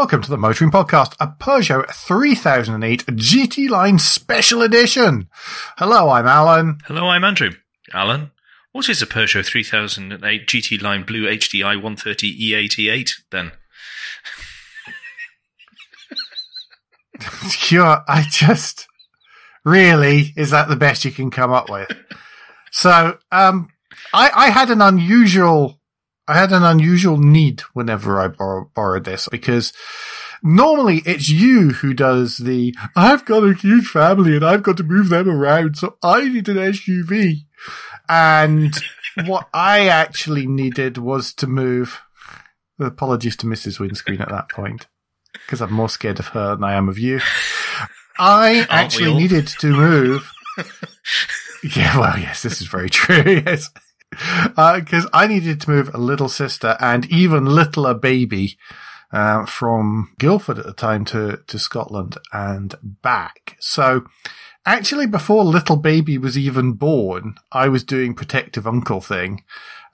Welcome to the Motoring Podcast, a Peugeot 3008 GT Line Special Edition. Hello, I'm Alan. Hello, I'm Andrew. Alan, what is a Peugeot 3008 GT Line Blue HDI 130 E88 then? Sure, I just really is that the best you can come up with? So, um, I, I had an unusual, I had an unusual need whenever I borrow, borrowed this because normally it's you who does the, I've got a huge family and I've got to move them around. So I need an SUV. And what I actually needed was to move, apologies to Mrs. Windscreen at that point because I'm more scared of her than I am of you. I actually needed to move. yeah, well, yes, this is very true. Yes. Because uh, I needed to move a little sister and even littler baby uh, from Guildford at the time to, to Scotland and back. So actually, before little baby was even born, I was doing protective uncle thing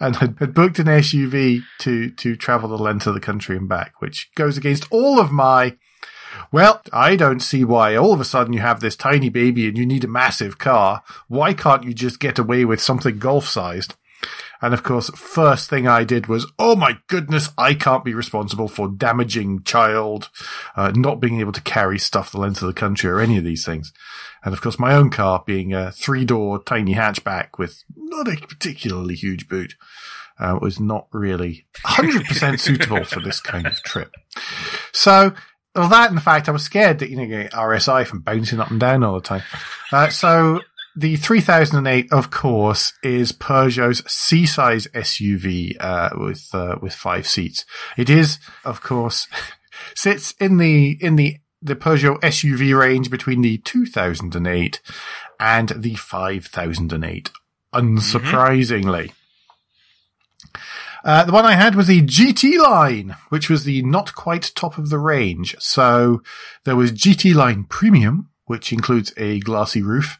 and had, had booked an SUV to, to travel the length of the country and back, which goes against all of my well, I don't see why all of a sudden you have this tiny baby and you need a massive car. Why can't you just get away with something golf sized? And of course, first thing I did was, oh my goodness, I can't be responsible for damaging child, uh, not being able to carry stuff the length of the country or any of these things. And of course, my own car being a three door tiny hatchback with not a particularly huge boot. Uh, was not really 100% suitable for this kind of trip. So, well, that the fact I was scared that, you know, RSI from bouncing up and down all the time. Uh, so the 3008, of course, is Peugeot's C-size SUV, uh, with, uh, with five seats. It is, of course, sits in the, in the, the Peugeot SUV range between the 2008 and the 5008, unsurprisingly. Mm-hmm. Uh, the one I had was the GT line, which was the not quite top of the range. So there was GT line premium, which includes a glassy roof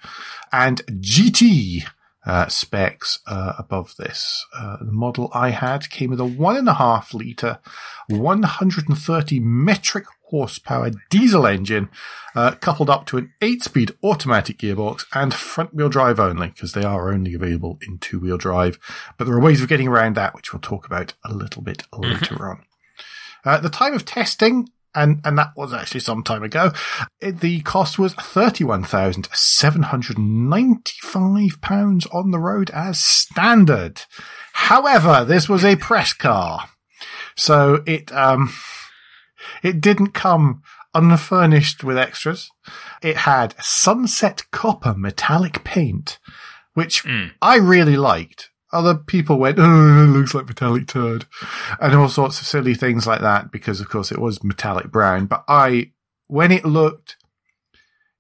and GT uh, specs uh, above this. Uh, the model I had came with a one and a half liter, 130 metric horsepower diesel engine, uh, coupled up to an eight speed automatic gearbox and front wheel drive only, because they are only available in two wheel drive. But there are ways of getting around that, which we'll talk about a little bit later mm-hmm. on. At the time of testing, and and that was actually some time ago. It, the cost was thirty one thousand seven hundred ninety five pounds on the road as standard. However, this was a press car, so it um it didn't come unfurnished with extras. It had sunset copper metallic paint, which mm. I really liked other people went, oh, it looks like metallic turd, and all sorts of silly things like that because, of course, it was metallic brown. But I, when it looked,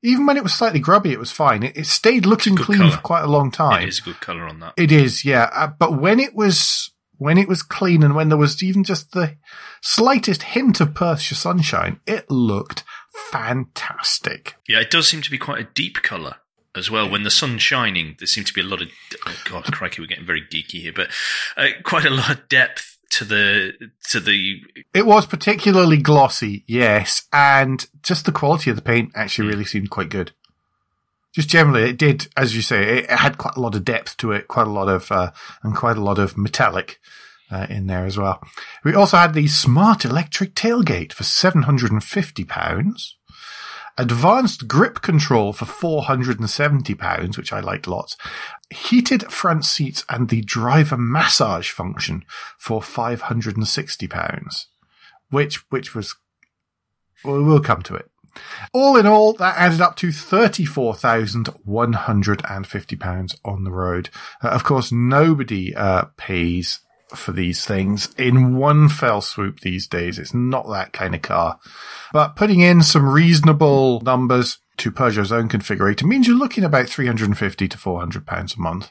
even when it was slightly grubby, it was fine. It, it stayed looking clean colour. for quite a long time. It is a good color on that. It is, yeah. Uh, but when it was when it was clean and when there was even just the slightest hint of Perthshire sunshine, it looked fantastic. Yeah, it does seem to be quite a deep color as well. When the sun's shining, there seems to be a lot of oh God, crikey, we're getting very geeky here, but uh, quite a lot of depth to the to the. It was particularly glossy, yes, and just the quality of the paint actually really seemed quite good. Just generally, it did, as you say, it had quite a lot of depth to it, quite a lot of uh, and quite a lot of metallic. Uh, in there as well. We also had the smart electric tailgate for seven hundred and fifty pounds advanced grip control for £470, which I liked lots, heated front seats and the driver massage function for £560, which, which was, well, we'll come to it. All in all, that added up to £34,150 on the road. Uh, of course, nobody uh, pays for these things in one fell swoop these days. It's not that kind of car. But putting in some reasonable numbers to Peugeot's own configurator means you're looking about 350 to 400 pounds a month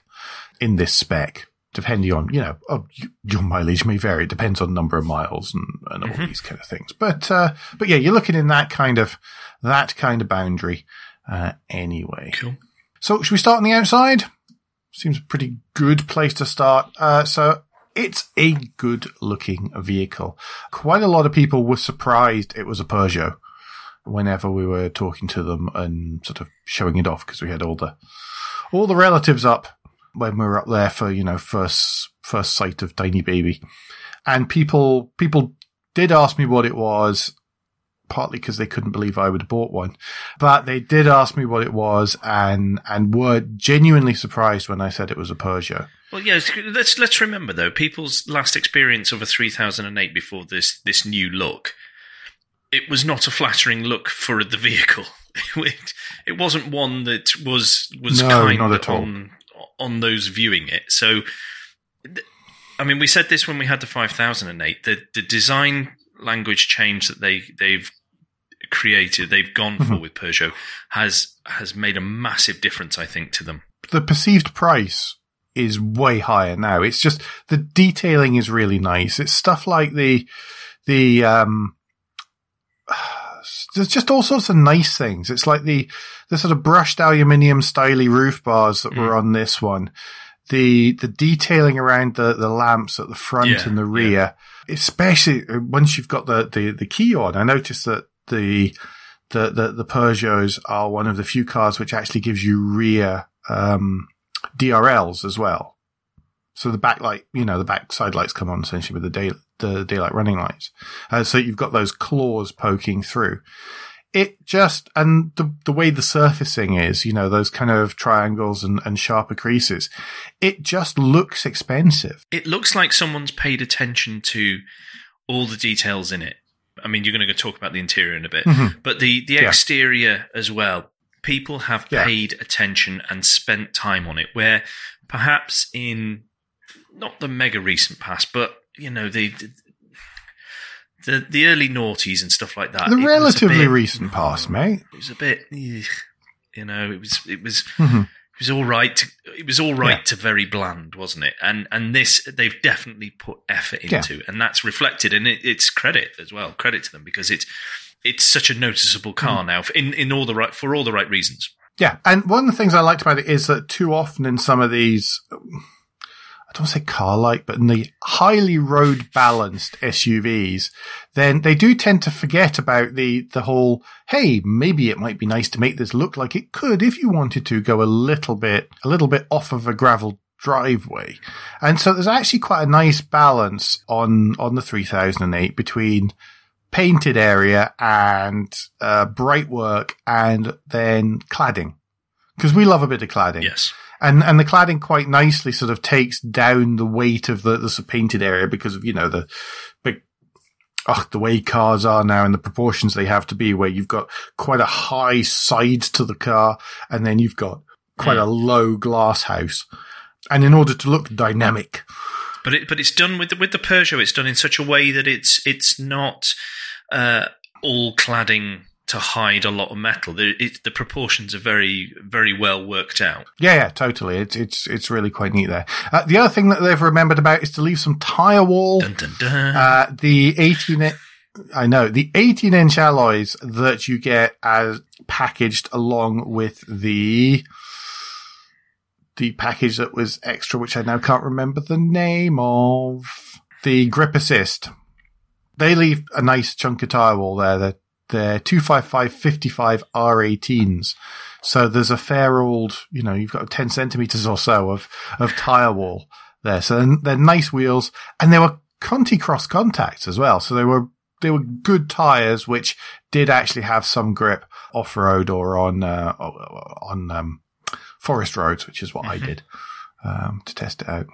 in this spec. Depending on, you know, oh, your mileage may vary. It depends on number of miles and, and all mm-hmm. these kind of things. But, uh, but yeah, you're looking in that kind of, that kind of boundary, uh, anyway. Cool. So should we start on the outside? Seems a pretty good place to start. Uh, so it's a good looking vehicle. Quite a lot of people were surprised it was a Peugeot whenever we were talking to them and sort of showing it off because we had all the, all the relatives up when we were up there for, you know, first, first sight of Tiny Baby. And people, people did ask me what it was partly because they couldn't believe I would have bought one. But they did ask me what it was and, and were genuinely surprised when I said it was a Peugeot. Well, yes. Let's let's remember though, people's last experience of a 3008 before this this new look, it was not a flattering look for the vehicle. It, it wasn't one that was was No, kind not at all. on on those viewing it. So, I mean, we said this when we had the 5008. The the design language change that they they've created, they've gone for Mhm. with Peugeot, has has made a massive difference. I think to them. the perceived price is way higher now. It's just the detailing is really nice. It's stuff like the the um there's just all sorts of nice things. It's like the the sort of brushed aluminium styly roof bars that were on this one. The the detailing around the the lamps at the front Yeah, and the rear, especially once you've got the the the key on. I noticed that the the, the, the Peugeots are one of the few cars which actually gives you rear, um, DRLs as well. So the backlight, you know, the back side lights come on essentially with the day, the daylight running lights. Uh, so you've got those claws poking through. It just, and the, the way the surfacing is, you know, those kind of triangles and, and sharper creases, it just looks expensive. it looks like someone's paid attention to all the details in it. I mean, you're going to go talk about the interior in a bit, Mhm. but the the Yeah. exterior as well. People have Yeah. paid attention and spent time on it. Where perhaps in not the mega recent past, but you know the the the early noughties and stuff like that. The it was a relatively bit- recent past, mate. It was a bit, you know, it was it was Mhm. it was all right. To, it was all right Yeah. to very bland, wasn't it? And and this they've definitely put effort Yeah. into, and that's reflected, and it, it's credit as well. Credit to them because it's it's such a noticeable car Mm. now for, in in all the right for all the right reasons. Yeah, and one of the things I liked about it is that too often in some of these, I don't want to say car like, but in the highly road balanced SUVs, then they do tend to forget about the the whole. Hey, maybe it might be nice to make this look like it could if you wanted to go a little bit, a little bit off of a gravel driveway, and so there's actually quite a nice balance on on the 3008 between painted area and uh, bright work and then cladding. Because we love a bit of cladding. Yes, and and the cladding quite nicely sort of takes down the weight of the, the painted area because of you know the big oh, the way cars are now and the proportions they have to be where you've got quite a high side to the car and then you've got quite a low glass house. And in order to look dynamic. But it but it's done with the, with the Peugeot. It's done in such a way that it's it's not uh, all cladding to hide a lot of metal. The, it, the proportions are very very well worked out. Yeah, yeah, totally. It's it's it's really quite neat there. Uh, the other thing that they've remembered about is to leave some tire wall. Dun, dun, dun. Uh, the 18 in- I know the 18 inch alloys that you get as packaged along with the the package that was extra, which I now can't remember the name of the grip assist. They leave a nice chunk of tire wall there. They're, they're 255 55 R18s. So there's a fair old, you know, you've got 10 centimeters or so of, of tire wall there. So they're, they're nice wheels and they were Conti cross contacts as well. So they were, they were good tires, which did actually have some grip off road or on, uh, on, um, forest roads, which is what I Mhm. did, um, to test it out.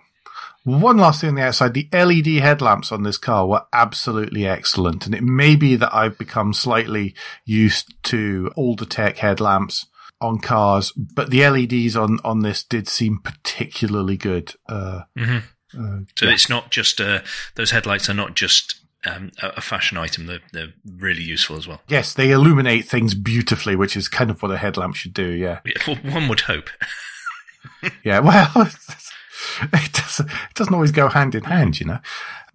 One last thing on the outside, the LED headlamps on this car were absolutely excellent. And it may be that I've become slightly used to older tech headlamps on cars, but the LEDs on, on this did seem particularly good. Uh, Mhm. uh, So yeah. it's not just uh, those headlights are not just um, a, a fashion item. They're they're really useful as well. yes, they illuminate things beautifully, which is kind of what a headlamp should do. Yeah. Yeah, well, one would hope. Yeah, well, it doesn't, always go hand in hand, you know.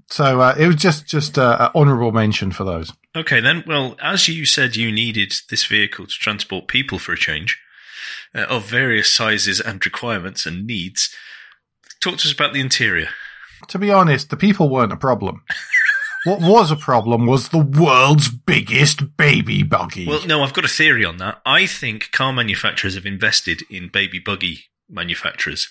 So uh, it was just just uh, an honourable mention for those. Okay, then. Well, as you said, you needed this vehicle to transport people for a change uh, of various sizes and requirements and needs. Talk to us about the interior. to be honest, the people weren't a problem. what was a problem was the world's biggest baby buggy. Well, no, I've got a theory on that. I think car manufacturers have invested in baby buggy manufacturers.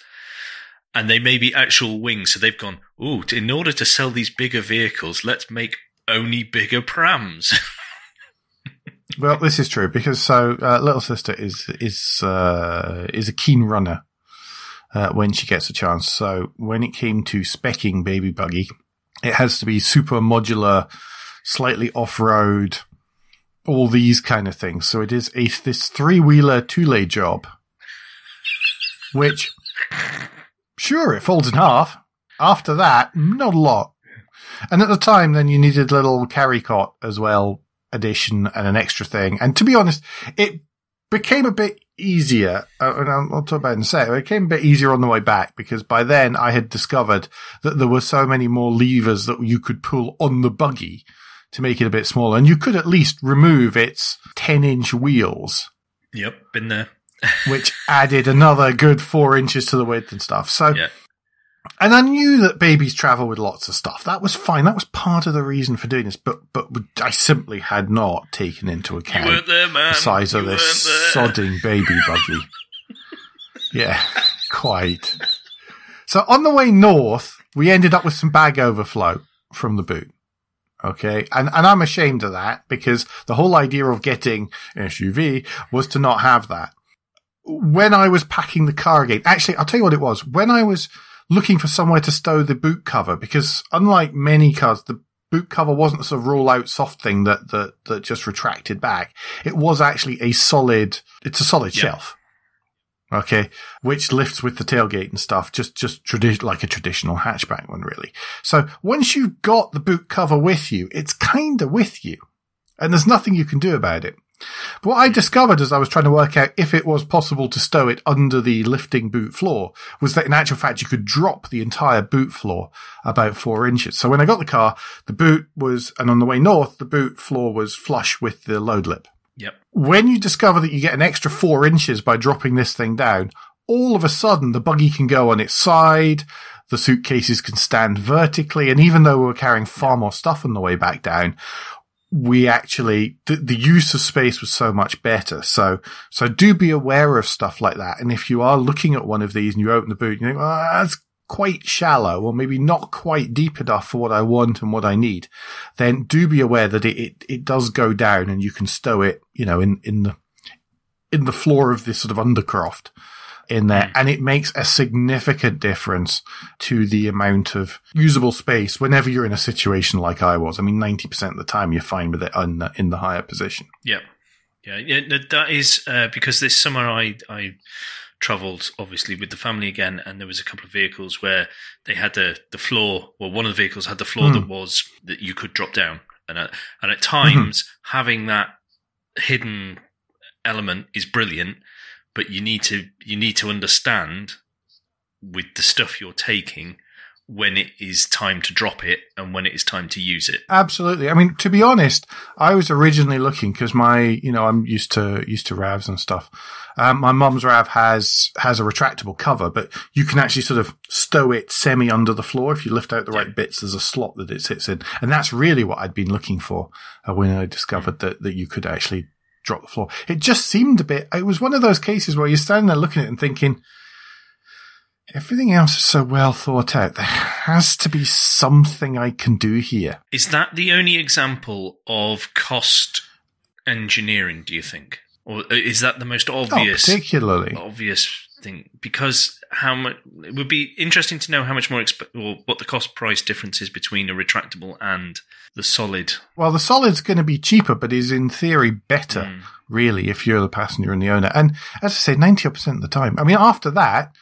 And they may be actual wings, so they've gone, ooh, in order to sell these bigger vehicles, let's make only bigger prams. well, this is true because so uh, little sister is is uh, is a keen runner uh, when she gets a chance. So when it came to specking baby buggy, it has to be super modular, slightly off road, all these kind of things. So it is a this three wheeler two lay job, which sure it folds in half. After that, not a lot. And at the time, then you needed a little carry cot as well, addition and an extra thing. And to be honest, it became a bit easier. Uh, and I'll, I'll, talk about it in a sec. It became a bit easier on the way back because by then I had discovered that there were so many more levers that you could pull on the buggy to make it a bit smaller. And you could at least remove its 10 inch wheels. Yep, been there. Which added another good four inches to the width and stuff. So, yeah. and I knew that babies travel with lots of stuff. That was fine. That was part of the reason for doing this. But, but I simply had not taken into account there, the size you of this sodding baby buggy. yeah, quite. So on the way north, we ended up with some bag overflow from the boot. Okay. And, and I'm ashamed of that because the whole idea of getting an SUV was to not have that when I was packing the car again, actually, I'll tell you what it was. When I was looking for somewhere to stow the boot cover, because unlike many cars, the boot cover wasn't a sort of roll out soft thing that, that, that just retracted back. It was actually a solid, it's a solid yeah. shelf. Okay. Which lifts with the tailgate and stuff, just, just tradi- like a traditional hatchback one, really. So once you've got the boot cover with you, it's kind of with you and there's nothing you can do about it. But what I discovered as I was trying to work out if it was possible to stow it under the lifting boot floor was that in actual fact you could drop the entire boot floor about four inches. So when I got the car, the boot was, and on the way north, the boot floor was flush with the load lip. Yep. When you discover that you get an extra four inches by dropping this thing down, all of a sudden the buggy can go on its side, the suitcases can stand vertically, and even though we were carrying far more stuff on the way back down, we actually the, the, use of space was so much better. So so do be aware of stuff like that. And if you are looking at one of these and you open the boot, you think, oh, that's quite shallow, or maybe not quite deep enough for what I want and what I need, then do be aware that it it, it does go down, and you can stow it, you know, in in the in the floor of this sort of undercroft in there. Mm. And it makes a significant difference to the amount of usable space whenever you're in a situation like I was. I mean, 90% of the time you're fine with it in the, in the higher position. Yeah. Yeah. yeah that is uh, because this summer I, I, travelled obviously with the family again, and there was a couple of vehicles where they had the the floor. Well, one of the vehicles had the floor mm. that was that you could drop down, and at, and at times mm-hmm. having that hidden element is brilliant but you need to you need to understand with the stuff you're taking when it is time to drop it and when it is time to use it. Absolutely. I mean, to be honest, I was originally looking because my, you know, I'm used to used to Ravs and stuff. Um, my mum's Rav has has a retractable cover, but you can actually sort of stow it semi under the floor if you lift out the right bits. There's a slot that it sits in, and that's really what I'd been looking for uh, when I discovered that that you could actually drop the floor. It just seemed a bit, it was one of those cases where you're standing there looking at it and thinking, everything else is so well thought out. There has to be something I can do here. Is that the only example of cost engineering, do you think? Or uh, is that the most obvious? Oh, particularly obvious thing because how much it would be interesting to know how much more exp- or what the cost price difference is between a retractable and the solid. Well, the solid's going to be cheaper, but is in theory better, mm. really, if you're the passenger and the owner. And as I say, ninety percent of the time. I mean, after that,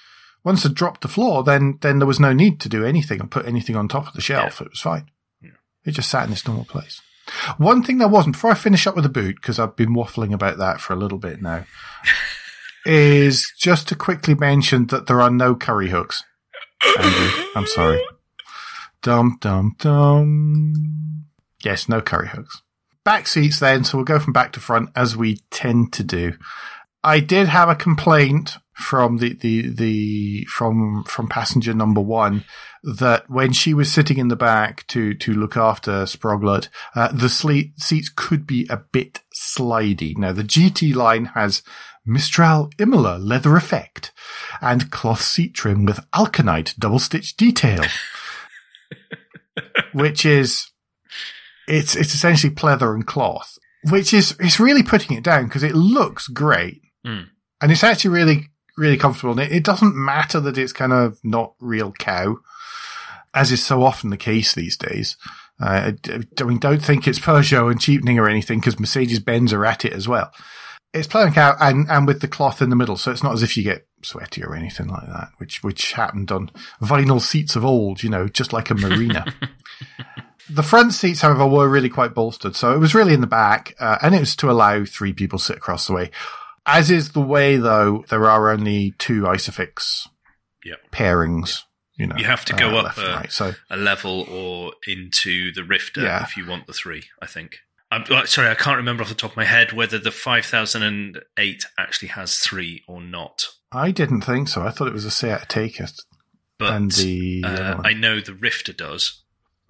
once it dropped the floor, then then there was no need to do anything or put anything on top of the shelf. Yeah. It was fine. Yeah. It just sat in its normal place. One thing there wasn't before I finish up with the boot because I've been waffling about that for a little bit now. Is just to quickly mention that there are no curry hooks. Andrew, I'm sorry. Dum dum dum. Yes, no curry hooks. Back seats then, so we'll go from back to front as we tend to do. I did have a complaint from the, the, the, from, from passenger number one that when she was sitting in the back to, to look after Sproglet, uh, the sleet, seats could be a bit slidey. Now the GT line has Mistral Imola leather effect and cloth seat trim with Alkanite double stitch detail, which is, it's, it's essentially pleather and cloth, which is, it's really putting it down because it looks great. Mm. And it's actually really, really comfortable. And it, it doesn't matter that it's kind of not real cow, as is so often the case these days. Uh, I, I mean, don't think it's Peugeot and cheapening or anything because Mercedes Benz are at it as well. It's playing out and, and with the cloth in the middle. So it's not as if you get sweaty or anything like that, which, which happened on vinyl seats of old, you know, just like a Marina. the front seats, however, were really quite bolstered. So it was really in the back, uh, and it was to allow three people sit across the way. As is the way, though, there are only two Isofix Yep. pairings. You know, You have to uh, go up a, right. So a level or into the Rifter Yeah. if you want the three, I think. I'm uh, sorry, I can't remember off the top of my head whether the 5008 actually has three or not. I didn't think so. I thought it was a Seat Ateca But and the uh. I know the Rifter does,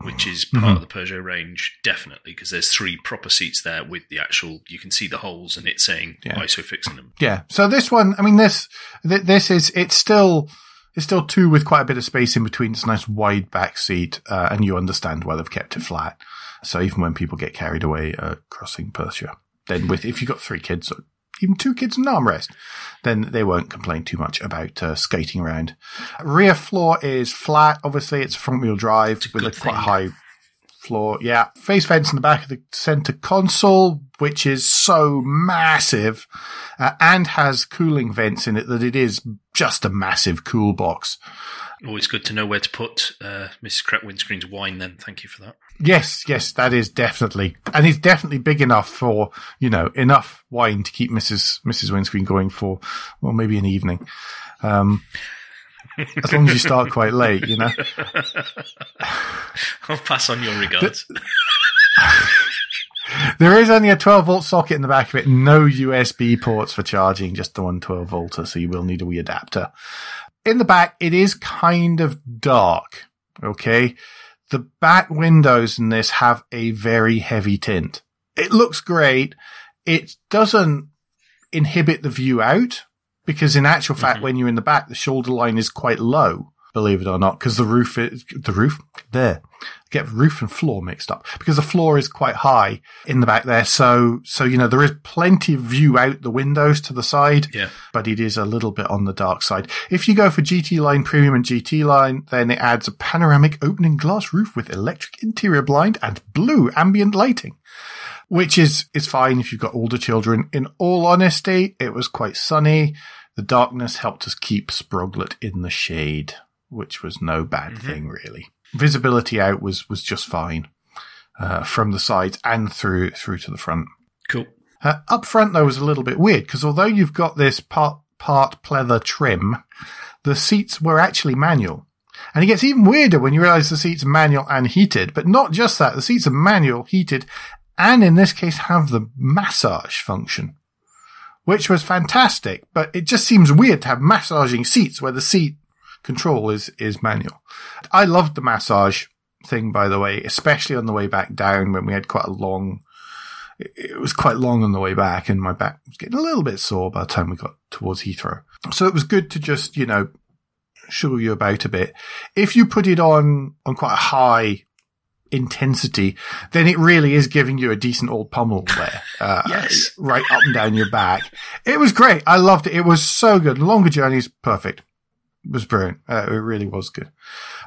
which is Mhm. part of the Peugeot range, definitely, because there's three proper seats there with the actual, you can see the holes and it's saying Yeah. ISOFIX in them. Yeah. So this one, I mean, this, th- this is, it's still, it's still two with quite a bit of space in between. It's a nice wide back seat, uh, and you understand why they've kept it flat. So even when people get carried away, uh, crossing Perthshire, then with, if you've got three kids or even two kids and an armrest, then they won't complain too much about, uh, skating around. Rear floor is flat. Obviously, it's front wheel drive a with a quite thing. high floor. Yeah. Face vents in the back of the center console, which is so massive, uh, and has cooling vents in it that it is just a massive cool box. Always good to know where to put uh, Mrs. Crap Windscreen's wine then. Thank you for that. Yes, yes, that is definitely, and it's definitely big enough for, you know, enough wine to keep Mrs. Mrs. Windscreen going for, well, maybe an evening. Um, as long as you start quite late, you know. I'll pass on your regards. There is only a 12 volt socket in the back of it, no USB ports for charging, just the one 12 volter, so you will need a wee adapter. In the back, it is kind of dark. Okay. The back windows in this have a very heavy tint. It looks great. It doesn't inhibit the view out because in actual fact, Mhm. when you're in the back, the shoulder line is quite low, believe it or not, because the roof is, the roof, there, get roof and floor mixed up because the floor is quite high in the back there. So, so, you know, there is plenty of view out the windows to the side yeah. but it is a little bit on the dark side. If you go for GT line premium and GT line, then it adds a panoramic opening glass roof with electric interior blind and blue ambient lighting, which is, is fine if you've got older children. In all honesty, it was quite sunny. The darkness helped us keep Sproglet in the shade, which was no bad Mhm. thing really. Visibility out was, was just fine, uh, from the sides and through, through to the front. Cool. Uh, up front though was a little bit weird because although you've got this part part pleather trim, the seats were actually manual. And it gets even weirder when you realize the seats are manual and heated, but not just that, the seats are manual, heated, and in this case have the massage function, which was fantastic, but it just seems weird to have massaging seats where the seat control is, is manual. I loved the massage thing, by the way, especially on the way back down when we had quite a long, it was quite long on the way back and my back was getting a little bit sore by the time we got towards Heathrow. So it was good to just, you know, show you about a bit. If you put it on, on quite a high intensity, then it really is giving you a decent old pummel there. Uh, Yes. Right up and down your back. It was great. I loved it. It was so good. Longer journeys, perfect. Was brilliant. Uh, it really was good.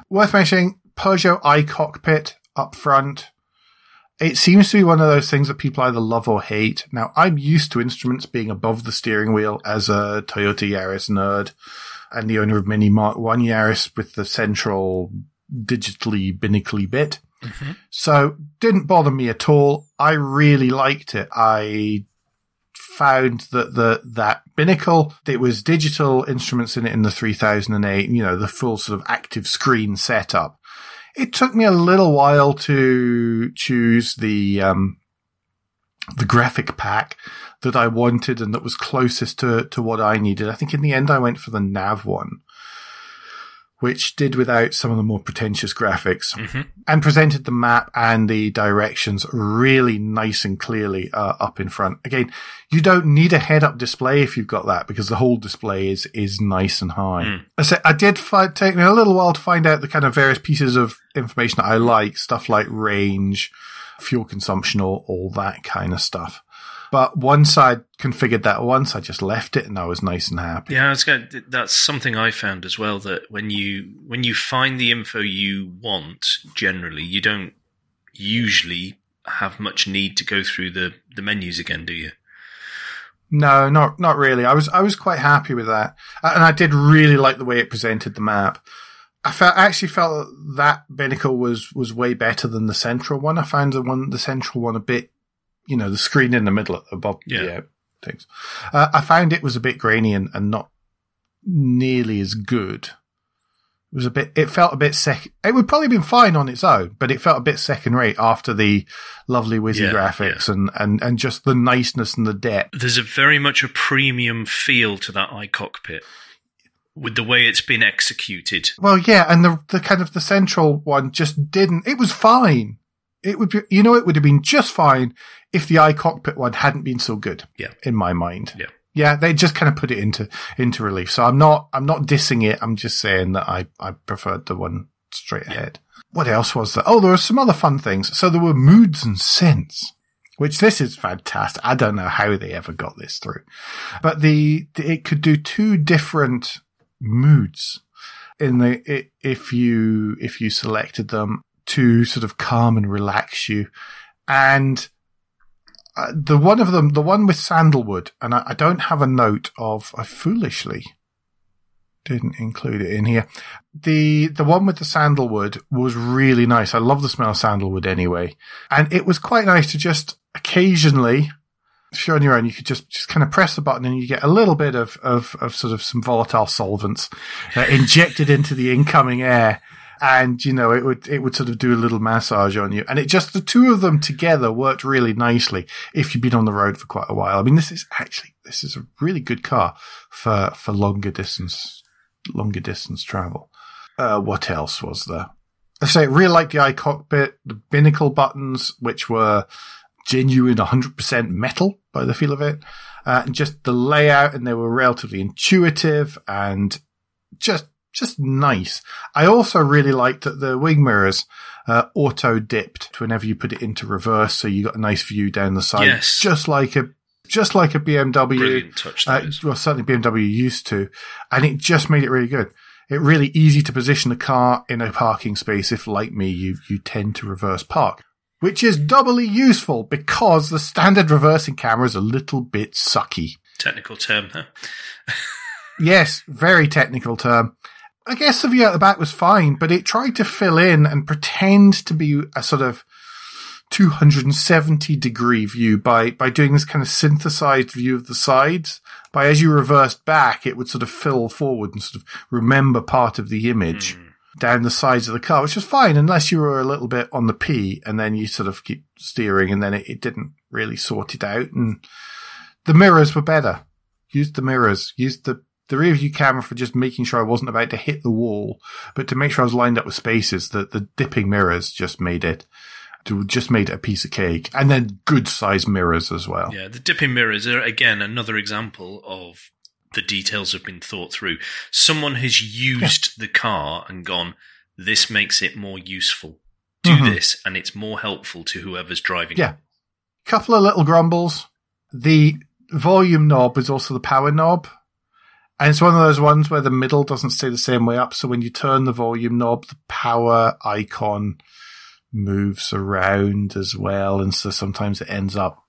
Worth mentioning, Peugeot iCockpit up front. It seems to be one of those things that people either love or hate. Now, I'm used to instruments being above the steering wheel as a Toyota Yaris nerd and the owner of Mini Mark 1 Yaris with the central digitally binically bit. hmm So didn't bother me at all. I really liked it. I found that the that binnacle it was digital instruments in it in the 3008 you know the full sort of active screen setup it took me a little while to choose the um the graphic pack that I wanted and that was closest to, to what I needed. I think in the end I went for the nav one, which did without some of the more pretentious graphics hmm and presented the map and the directions really nice and clearly uh, up in front. Again, you don't need a head-up display if you've got that because the whole display is is nice and high. Mm. I said I did find take me a little while to find out the kind of various pieces of information that I like, stuff like range, fuel consumption, or all that kind of stuff. But once I configured that once, I just left it and I was nice and happy. Yeah, I was going that's something I found as well. That when you when you find the info you want, generally you don't usually have much need to go through the the menus again, do you? No, not not really. I was I was quite happy with that, and I did really like the way it presented the map. I felt I actually felt that, that Binnacle was was way better than the central one. I found the one the central one a bit, you know, the screen in the middle above Yeah. yeah, things. Uh, I found it was a bit grainy and, and not nearly as good. It was a bit. It felt a bit sec. It would probably been fine on its own, but it felt a bit second rate after the lovely whizzy Yeah, graphics and, and and just the niceness and the depth. There's a very much a premium feel to that iCockpit with the way it's been executed. Well, yeah, and the the kind of the central one just didn't. It was fine. It would be, you know, it would have been just fine if the iCockpit one hadn't been so good. Yeah. in my mind. Yeah. yeah, they just kind of put it into into relief. So I'm not I'm not dissing it. I'm just saying that I I preferred the one straight ahead. What else was there? Oh, there were some other fun things. So there were moods and scents. Which this is fantastic. I don't know how they ever got this through, but the, the it could do two different moods in the i if you if you selected them to sort of calm and relax you and uh, the one of them the one with sandalwood and I, I don't have a note of i foolishly didn't include it in here. The the one with the sandalwood was really nice. I love the smell of sandalwood anyway. And it was quite nice to just occasionally if you're on your own, you could just, just kind of press the button and you get a little bit of, of, of sort of some volatile solvents uh, injected into the incoming air. And, you know, it would, it would sort of do a little massage on you. And it just, the two of them together worked really nicely if you've been on the road for quite a while. I mean, this is actually, this is a really good car for, for longer distance, longer distance travel. Uh, what else was there? I say, I really like the iCockpit, the binnacle buttons, which were, genuine 100% metal by the feel of it. Uh, and just the layout and they were relatively intuitive and just, just nice. I also really liked that the wing mirrors, uh, auto dipped whenever you put it into reverse. So you got a nice view down the side. Yes. Just like a, just like a BMW. Brilliant touch. Uh, well, certainly BMW used to, and it just made it really good. It really easy to position the car in a parking space if, like me, you you tend to reverse park, which is doubly useful because the standard reversing camera is a little bit sucky. Technical term, huh? Yes, very technical term. I guess the view at the back was fine, but it tried to fill in and pretend to be a sort of 270 degree view by, by doing this kind of synthesized view of the sides. By as you reversed back, it would sort of fill forward and sort of remember part of the image Mm. down the sides of the car, which was fine unless you were a little bit on the P and then you sort of keep steering and then it, it didn't really sort it out. And the mirrors were better. Used the mirrors, used the, the rear view camera for just making sure I wasn't about to hit the wall, but to make sure I was lined up with spaces that the dipping mirrors just made it, just made it a piece of cake. And then good size mirrors as well. Yeah, the dipping mirrors are again another example of the details have been thought through. Someone has used the car and gone, this makes it more useful. Do Mhm. this, and it's more helpful to whoever's driving. Yeah. Couple of little grumbles. The volume knob is also the power knob. And it's one of those ones where the middle doesn't stay the same way up. So when you turn the volume knob, the power icon moves around as well. And so sometimes it ends up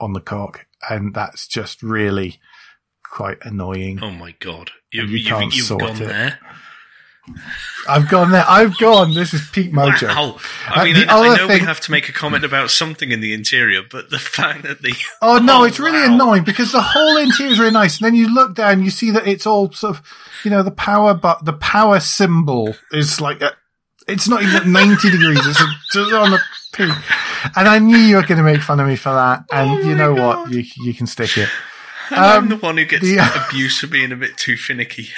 on the cock. And that's just really quite annoying. Oh my god, you, You you, can't you've sort gone it. there. I've gone there. I've gone. This is peak mojo. Wow. Uh, I mean, the I, I know thing- we have to make a comment about something in the interior, but the fact that the Oh no, Oh, it's really wow. annoying because the whole interior is really nice, and then you look down, you see that it's all sort of, you know, the power, but the power symbol is like a, It's not even 90 degrees. It's just on the peak. And I knew you were going to make fun of me for that. And Oh you know God. what? You, you can stick it. And I'm Um, the one who gets the- abused for being a bit too finicky.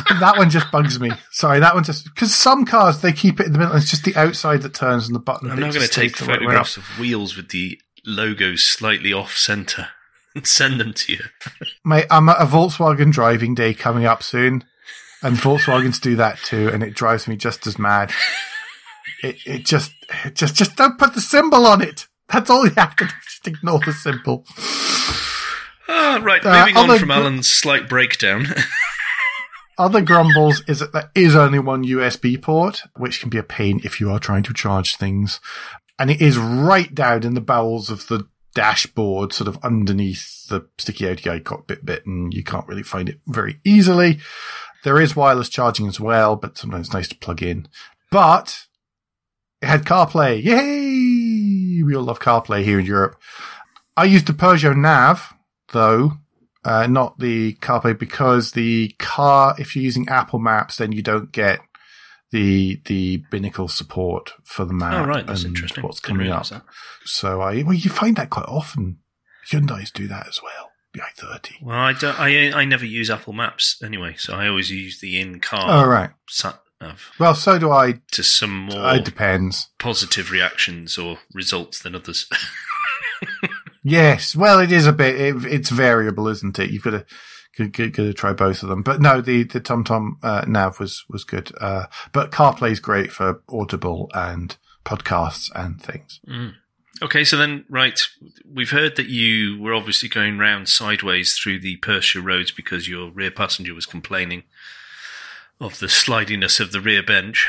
that one just bugs me. Sorry, that one just, because some cars, they keep it in the middle. It's just the outside that turns and the button. I'm now going to take the right way photographs of wheels with the logos slightly off center and send them to you. Mate, I'm at a Volkswagen driving day coming up soon, and Volkswagens do that too, and it drives me just as mad. It, it just, it just, just don't put the symbol on it. That's all you have to do. Just ignore the symbol. Ah, right, Uh, moving on from Alan's slight breakdown. Other grumbles is that there is only one USB port, which can be a pain if you are trying to charge things. And it is right down in the bowels of the dashboard, sort of underneath the sticky ODI cockpit bit, and you can't really find it very easily. There is wireless charging as well, but sometimes it's nice to plug in. But it had CarPlay. Yay! We all love CarPlay here in Europe. I used the Peugeot Nav, though, uh, not the CarPlay, because the car, if you're using Apple Maps, then you don't get the the binnacle support for the map. oh, right, that's and interesting. What's coming up? that. So I well, you find that quite often. Hyundai's do that as well. The i30. Well, I, don't, I, I never use Apple Maps anyway, so I always use the in Oh right. sat nav Well, so do I. to some more It depends. positive reactions or results than others. Yes. Well, it is a bit. It, it's variable, isn't it? You've got to. Got, got to try both of them, but no, the the TomTom uh, nav was was good. Uh, but CarPlay's great for Audible and podcasts and things. Mm. Okay, so then, right, we've heard that you were obviously going round sideways through the Perthshire roads because your rear passenger was complaining of the slidiness of the rear bench.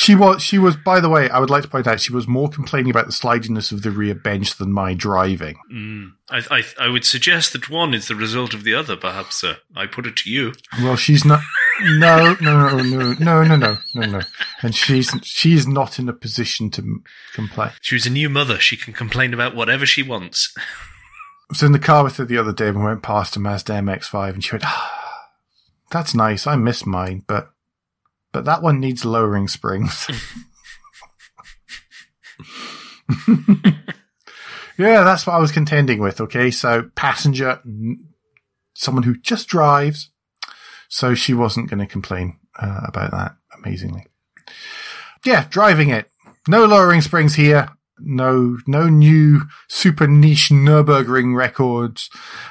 She was, she was, by the way, I would like to point out, she was more complaining about the slidiness of the rear bench than my driving. Mm. I, I, I would suggest that one is the result of the other, perhaps, sir. I put it to you. Well, she's not, no, no, no, no, no, no, no, no, no. And she's, she's not in a position to complain. She was a new mother. She can complain about whatever she wants. I was in the car with her the other day and we went past a Mazda MX-5 and she went, ah, that's nice. I miss mine, but, but that one needs lowering springs. yeah, that's what I was contending with. Okay. So passenger, someone who just drives. So she wasn't going to complain uh, about that amazingly. Yeah. Driving it. No lowering springs here. No, no new super niche Nürburgring records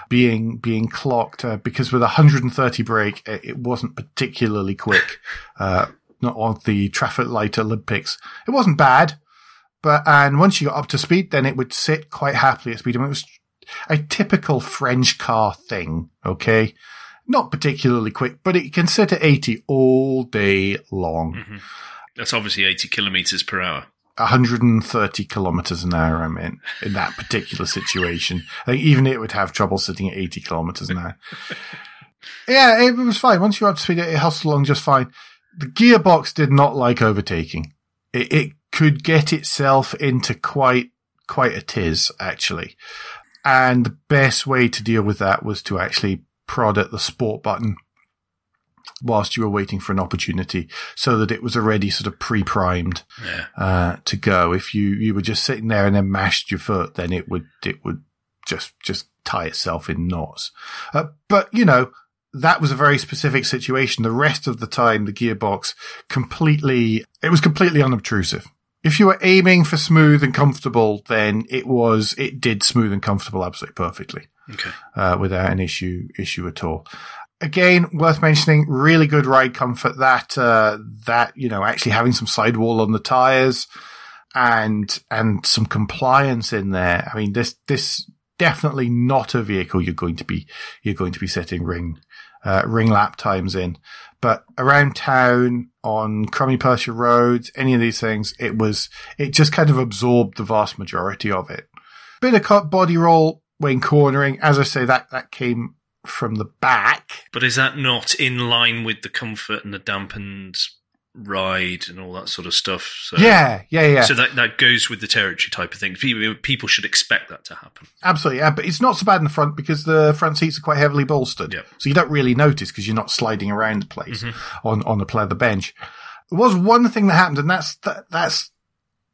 being, being clocked, uh, because with a 130 brake, it, it wasn't particularly quick. Uh, not on the traffic light Olympics. It wasn't bad, but, and once you got up to speed, then it would sit quite happily at speed. I mean, it was a typical French car thing. Okay. Not particularly quick, but it can sit at 80 all day long. hmm That's obviously 80 kilometers per hour. 130 kilometers an hour, I mean, in that particular situation. I think even it would have trouble sitting at 80 kilometers an hour. yeah, it was fine. Once you're up to speed, it hustled along just fine. The gearbox did not like overtaking. It, it could get itself into quite, quite a tiz, actually. And the best way to deal with that was to actually prod at the sport button whilst you were waiting for an opportunity so that it was already sort of pre-primed Yeah. uh, to go. If you, you were just sitting there and then mashed your foot, then it would, it would just, just tie itself in knots. Uh, but you know, that was a very specific situation. The rest of the time, the gearbox completely, it was completely unobtrusive. If you were aiming for smooth and comfortable, then it was, it did smooth and comfortable absolutely perfectly Okay. uh, without an issue issue at all. Again, worth mentioning, really good ride comfort. That uh, that you know, actually having some sidewall on the tires and and some compliance in there. I mean, this this definitely not a vehicle you're going to be you're going to be setting ring uh, ring lap times in. But around town on crummy Perthshire roads, any of these things, it was it just kind of absorbed the vast majority of it. Bit of cut body roll when cornering. As I say, that that came from the back. But is that not in line with the comfort and the dampened ride and all that sort of stuff? So, Yeah, yeah, yeah. So that, that goes with the territory type of thing. People, people should expect that to happen. Absolutely, yeah, but it's not so bad in the front because the front seats are quite heavily bolstered. Yep. So you don't really notice because you're not sliding around the place Mhm. on, on the pleather bench. There was one thing that happened, and that's that, that's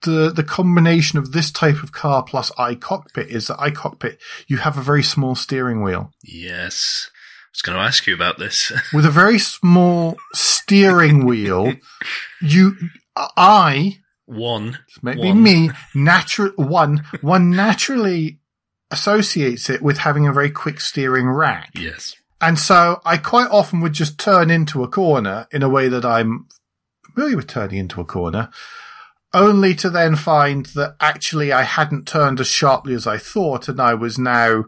the the combination of this type of car plus iCockpit is that iCockpit you have a very small steering wheel Yes. I was going to ask you about this. with a very small steering wheel. You, I, One. maybe One. me, natural one one naturally associates it with having a very quick steering rack. Yes. And so I quite often would just turn into a corner in a way that I'm familiar with turning into a corner, only to then find that actually I hadn't turned as sharply as I thought and I was now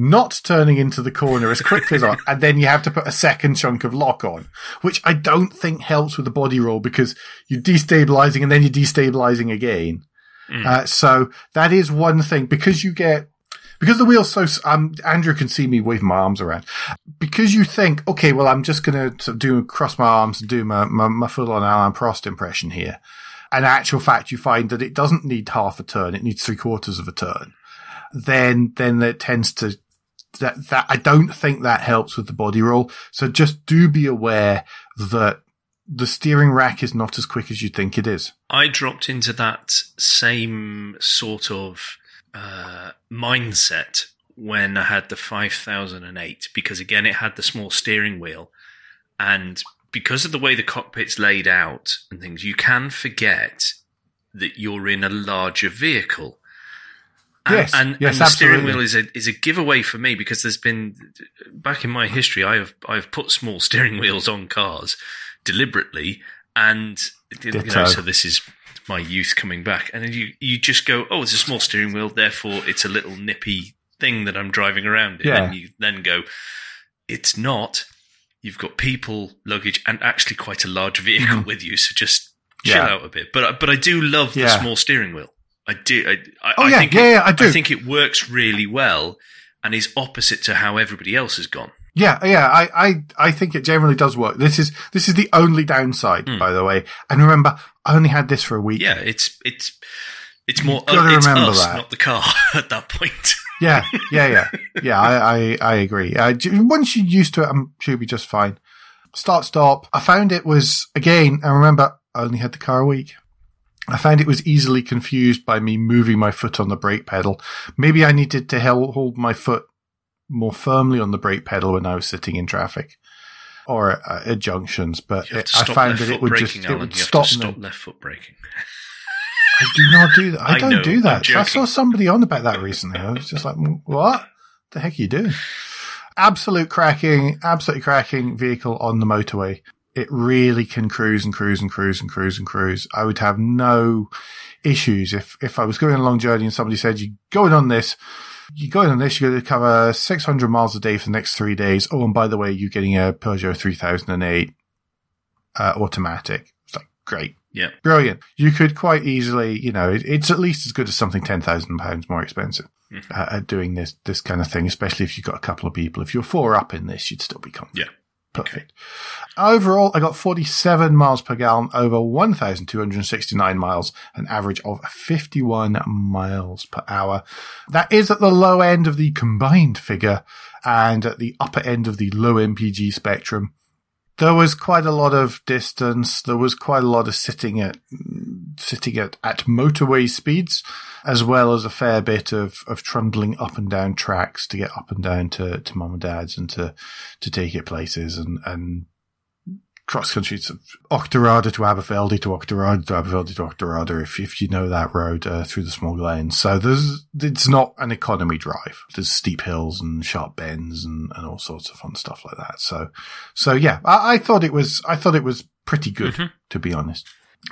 not turning into the corner as quickly as I, and then you have to put a second chunk of lock on, which I don't think helps with the body roll because you're destabilizing and then you're destabilizing again. Mm. Uh, so that is one thing because you get, because the wheel's so, um, Andrew can see me waving my arms around because you think, okay, well, I'm just going to do cross my arms and do my, my, my full on Alain Prost impression here. In actual fact, you find that it doesn't need half a turn. It needs three quarters of a turn. Then, then it tends to, that, that, I don't think that helps with the body roll. So just do be aware that the steering rack is not as quick as you think it is. I dropped into that same sort of uh, mindset when I had the 5008 because again it had the small steering wheel and because of the way the cockpit's laid out and things you can forget that you're in a larger vehicle. And, Yes, and, yes, and the steering wheel is a is a giveaway for me because there's been back in my history I have I've put small steering wheels on cars deliberately and you know, so this is my youth coming back. And then you you just go oh it's a small steering wheel therefore it's a little nippy thing that I'm driving around in. Yeah. and you then go it's not you've got people luggage and actually quite a large vehicle hmm. with you so just chill. Yeah. out a bit but but I do love the Yeah. small steering wheel I do I, I, Oh, I yeah, think yeah, it, yeah, I do. I think it works really well and is opposite to how everybody else has gone Yeah, yeah, I, I, I think it generally does work. This is, this is the only downside, hmm. by the way. And remember, I only had this for a week. yeah it's it's it's more You've gotta it's remember us that. not the car at that point Yeah, yeah, yeah, yeah. I, I, I agree. Uh, once you're used to it, I'm sure you'll be just fine. Start, stop. I found it was again. And remember, I only had the car a week. I found it was easily confused by me moving my foot on the brake pedal. Maybe I needed to hold my foot more firmly on the brake pedal when I was sitting in traffic or at, at junctions. But it, I found that it would braking just it would stop stop left foot braking I do not do that. I, I don't know, do that. I saw somebody on about that recently. I was just like, what the heck are you doing? Absolute cracking, absolutely cracking vehicle on the motorway. It really can cruise and cruise and cruise and cruise and cruise. I would have no issues if, if I was going on a long journey and somebody said, you're going on this, you're going on this, you're going to cover 600 miles a day for the next three days. Oh, and by the way, you're getting a Peugeot 3008 uh, automatic. It's like, great. Yeah Brilliant. You could quite easily, you know, it, it's at least as good as something ten thousand pounds more expensive Mhm. uh, at doing this this kind of thing. Especially if you've got a couple of people. If you're four up in this, you'd still be confident. Yeah. Perfect. Overall, I got 47 miles per gallon over 1,269 miles, an average of 51 miles per hour. That is at the low end of the combined figure and at the upper end of the low MPG spectrum. There was quite a lot of distance. There was quite a lot of sitting at sitting at, at motorway speeds, as well as a fair bit of, of trundling up and down tracks to get up and down to, to mum and dad's and to, to take it places and, and cross country to Auchterarder to Aberfeldy to Auchterarder to Aberfeldy to Auchterarder if, if you know that road uh, through the small lanes. So there's, it's not an economy drive. There's steep hills and sharp bends and, and all sorts of fun stuff like that. So, so yeah, I, I thought it was, I thought it was pretty good, Mhm. to be honest.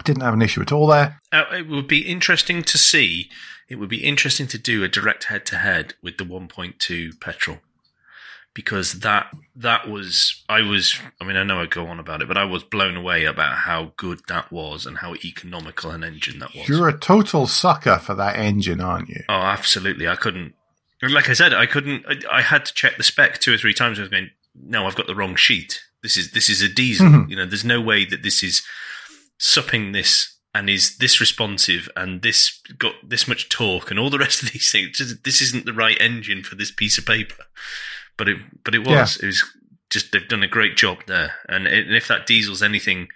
Didn't have an issue at all there. Uh, it would be interesting to see. It would be interesting to do a direct head to head with the 1.2 petrol because that that was I was I mean I know I go on about it but I was blown away about how good that was and how economical an engine that was. You're a total sucker for that engine, aren't you? oh, absolutely. I couldn't. Like I said, I couldn't. I, I had to check the spec two or three times. I was going, no, I've got the wrong sheet. This is this is a diesel. Mhm. You know, there's no way that this is supping this and is this responsive and this got this much torque and all the rest of these things. This isn't the right engine for this piece of paper. But it but it was. It was just they've done a great job there. And, it, and if that diesel's anything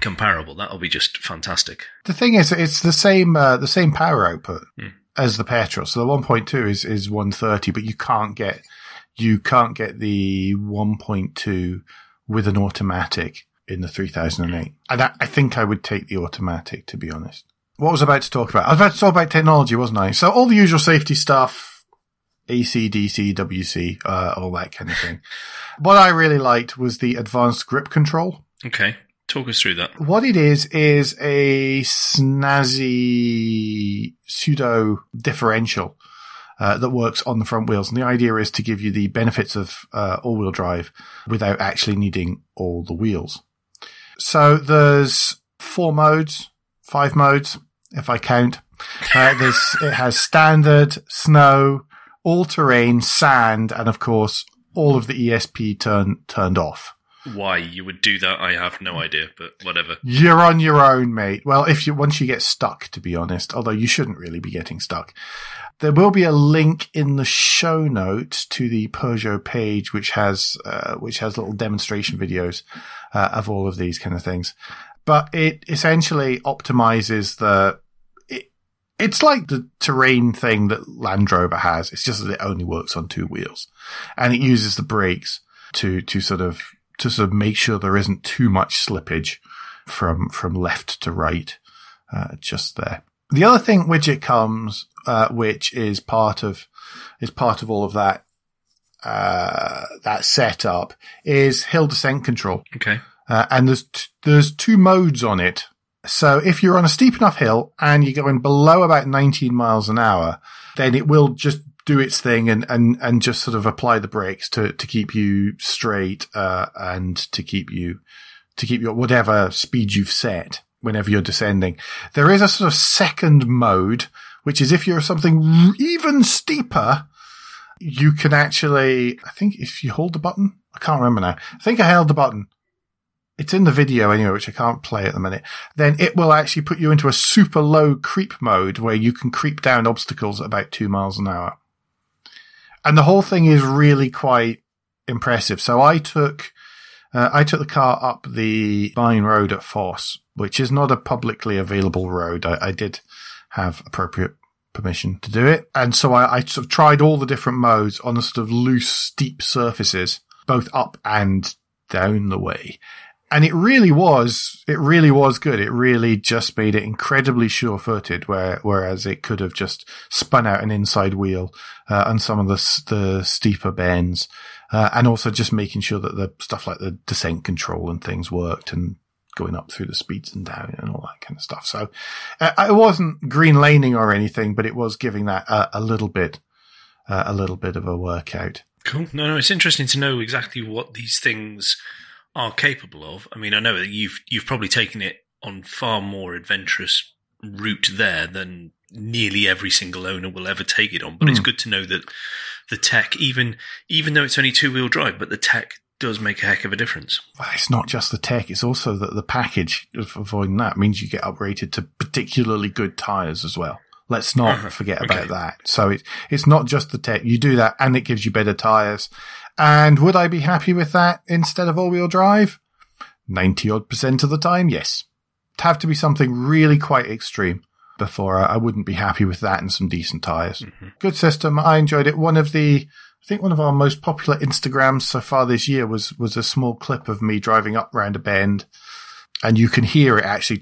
comparable, that'll be just fantastic. The thing is, it's the same uh, the same power output Hmm. as the petrol. So the 1.2 is is 130, but you can't get you can't get the 1.2 with an automatic in the 3008. And I, I think I would take the automatic to be honest. What was I about to talk about? I was about to talk about technology, wasn't I? So all the usual safety stuff, AC, DC, WC, uh, all that kind of thing. what I really liked was the advanced grip control. Okay, talk us through that. What it is is a snazzy pseudo differential uh, that works on the front wheels, and the idea is to give you the benefits of uh, all-wheel drive without actually needing all the wheels. So there's four modes, five modes if I count. Uh, there's it has standard, snow, all-terrain, sand, and of course all of the ESP turn turned off. Why you would do that, I have no idea, but whatever. You're on your own, mate. Well, if you once you get stuck, to be honest, although you shouldn't really be getting stuck. There will be a link in the show notes to the Peugeot page, which has uh, which has little demonstration videos uh, of all of these kind of things. But it essentially optimizes the. It, it's like the terrain thing that Land Rover has. It's just that it only works on two wheels, and it uses the brakes to to sort of to sort of make sure there isn't too much slippage from from left to right, uh, just there. The other thing which it comes, uh, which is part of is part of all of that uh, that setup, is hill descent control, Okay. uh, and there's t- there's two modes on it. So if you're on a steep enough hill and you're going below about 19 miles an hour, then it will just do its thing and, and, and just sort of apply the brakes to, to keep you straight, uh, and to keep you, to keep you at whatever speed you've set whenever you're descending. There is a sort of second mode, which is if you're something even steeper, you can actually, I think if you hold the button, I can't remember now. I think I held the button. It's in the video anyway, which I can't play at the minute. Then it will actually put you into a super low creep mode where you can creep down obstacles at about two miles an hour. And the whole thing is really quite impressive. So I took, uh, I took the car up the Vine Road at Force, which is not a publicly available road. I, I did have appropriate permission to do it. And so I, I sort of tried all the different modes on the sort of loose, steep surfaces, both up and down the way. And it really was, it really was good. It really just made it incredibly sure footed, where, whereas it could have just spun out an inside wheel, uh, on some of the, the steeper bends. Uh, and also just making sure that the stuff like the descent control and things worked and going up through the speeds and down and all that kind of stuff. So uh, it wasn't green laning or anything, but it was giving that a, a little bit, uh, a little bit of a workout. Cool. No, no, it's interesting to know exactly what these things are capable of. I mean, I know that you've you've probably taken it on far more adventurous route there than nearly every single owner will ever take it on. But it's Mm. good to know that the tech, even even though it's only two wheel drive, but the tech does make a heck of a difference. Well, it's not just the tech; it's also that the package of avoiding that means you get upgraded to particularly good tires as well. Let's not Uh-huh. forget Okay. about that. So it, it's not just the tech; you do that, and it gives you better tires. And would I be happy with that instead of all-wheel drive? Ninety odd percent of the time, yes. It'd have to be something really quite extreme before I, I wouldn't be happy with that and some decent tires. Mhm. Good system. I enjoyed it. One of the, I think one of our most popular Instagrams so far this year was, was a small clip of me driving up round a bend and you can hear it actually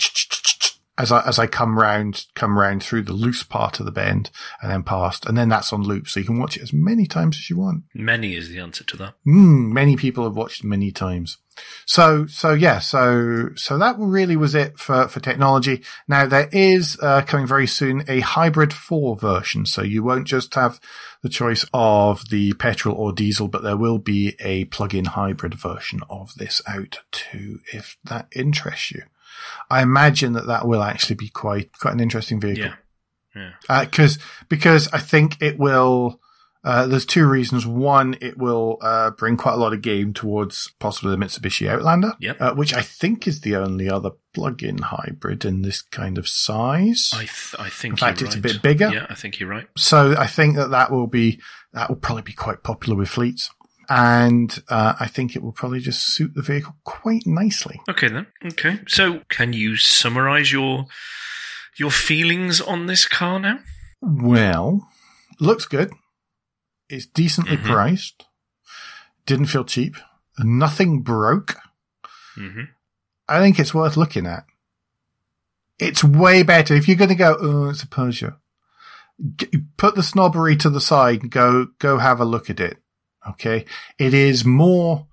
as I, as I come round, come round through the loose part of the bend and then past. And then that's on loop. So you can watch it as many times as you want. Many is the answer to that. Mm, many people have watched many times. So, so yeah, so, so that really was it for, for technology. Now there is, uh, coming very soon a hybrid four version. So you won't just have the choice of the petrol or diesel, but there will be a plug-in hybrid version of this out too, if that interests you. I imagine that that will actually be quite, quite an interesting vehicle. Yeah. Yeah. Uh, cause, because I think it will, uh, there's two reasons. One, it will, uh, bring quite a lot of game towards possibly the Mitsubishi Outlander, Yep. uh, which I think is the only other plug-in hybrid in this kind of size. I th- I think In fact, it's a bit bigger. Yeah, I think you're right. So I think that that will be, that will probably be quite popular with fleets. And uh, I think it will probably just suit the vehicle quite nicely. Okay then. Okay. So, can you summarize your your feelings on this car now? Well, looks good. It's decently Mhm. priced. Didn't feel cheap. Nothing broke. hmm I think it's worth looking at. It's way better if you're going to go. Oh, it's a Peugeot. Put the snobbery to the side and go go have a look at it. Okay, it is more.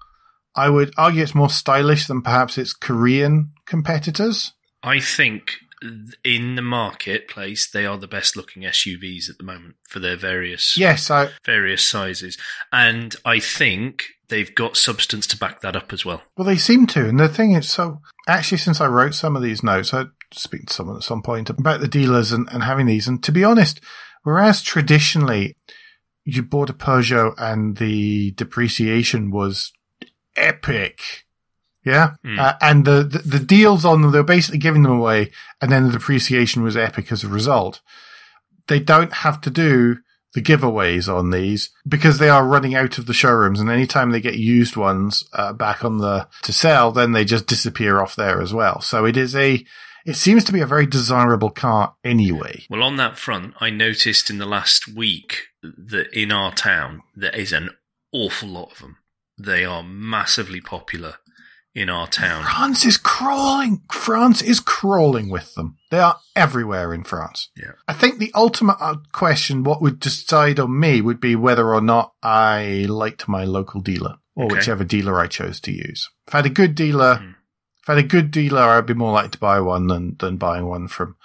I would argue it's more stylish than perhaps its Korean competitors. I think in the marketplace they are the best looking SUVs at the moment for their various Yes, I, various sizes, and I think they've got substance to back that up as well. Well, they seem to. And the thing is, so actually, since I wrote some of these notes, I speak to someone at some point about the dealers and, and having these. And to be honest, whereas traditionally you bought a Peugeot and the depreciation was epic. Yeah. Mm. Uh, and the, the, the deals on them, they were basically giving them away and then the depreciation was epic as a result. They don't have to do the giveaways on these because they are running out of the showrooms and anytime they get used ones uh, back on the to sell then they just disappear off there as well so it is a it seems to be a very desirable car anyway Well, on that front, I noticed in the last week that in our town there is an awful lot of them. They are massively popular in our town. france is crawling france is crawling with them they are everywhere in france Yeah. i think the ultimate uh, question what would decide on me would be whether or not i liked my local dealer or Okay. whichever dealer i chose to use if i had a good dealer Mhm. If I had a good dealer, I'd be more likely to buy one than, than buying one from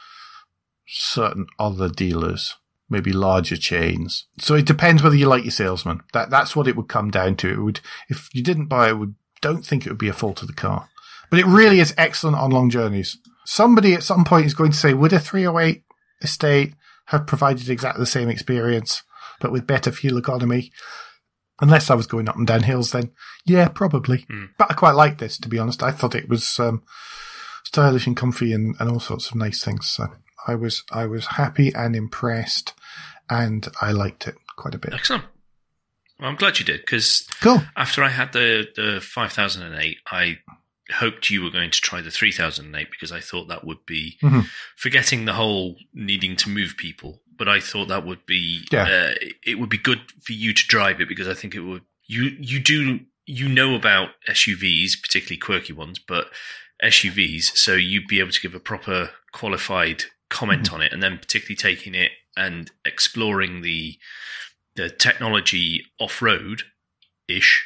certain other dealers, maybe larger chains. So it depends whether you like your salesman. That that's what it would come down to. It would if you didn't buy it, would don't think it would be a fault of the car. But it really is excellent on long journeys. Somebody at some point is going to say, would a 308 estate have provided exactly the same experience, but with better fuel economy? Unless I was going up and down hills, then yeah, probably. Hmm. But I quite like this, to be honest. I thought it was um, stylish and comfy and, and all sorts of nice things. So I was I was happy and impressed, and I liked it quite a bit. Excellent. Well, I'm glad you did because Cool. after I had the the 5008, I hoped you were going to try the 3008 because I thought that would be Mhm. forgetting the whole needing to move people. But I thought that would be Yeah. uh, it would be good for you to drive it because I think it would you you do you know about SUVs, particularly quirky ones, but SUVs, so you'd be able to give a proper qualified comment on it, and then particularly taking it and exploring the the technology off road ish,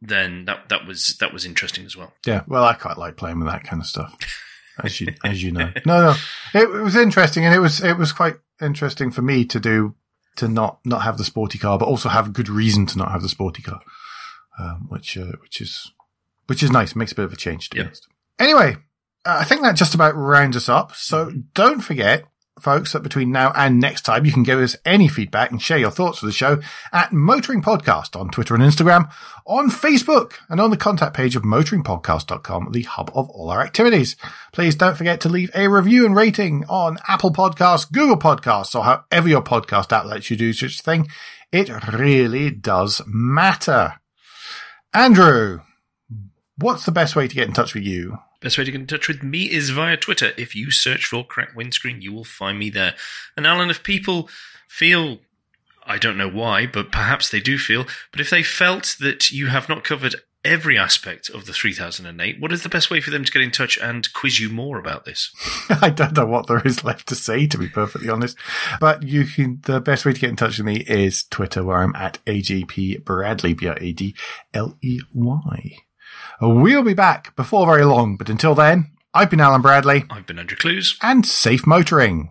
then that that was that was interesting as well. Yeah. Well, I quite like playing with that kind of stuff, as you as you know. No, no, it, it was interesting, and it was it was quite interesting for me to do to not not have the sporty car, but also have good reason to not have the sporty car, um, which uh, which is which is nice. Makes a bit of a change, to be Yeah. honest. Anyway, Uh, I think that just about rounds us up. So mm-hmm. don't forget, folks, that between now and next time, you can give us any feedback and share your thoughts for the show at Motoring Podcast on Twitter and Instagram, on Facebook, and on the contact page of motoringpodcast.com, the hub of all our activities. Please don't forget to leave a review and rating on Apple Podcasts, Google Podcasts, or however your podcast app lets you do such a thing. It really does matter. Andrew, what's the best way to get in touch with you? Best way to get in touch with me is via Twitter. If you search for Crack Windscreen, you will find me there. And Alan, if people feel, I don't know why, but perhaps they do feel, but if they felt that you have not covered every aspect of the 3008, what is the best way for them to get in touch and quiz you more about this? I don't know what there is left to say, to be perfectly honest. But you can, the best way to get in touch with me is Twitter, where I'm at AJP Bradley, B-R-A-D-L-E-Y. We'll be back before very long, but until then, I've been Alan Bradley, I've been Andrew Clues. and safe motoring.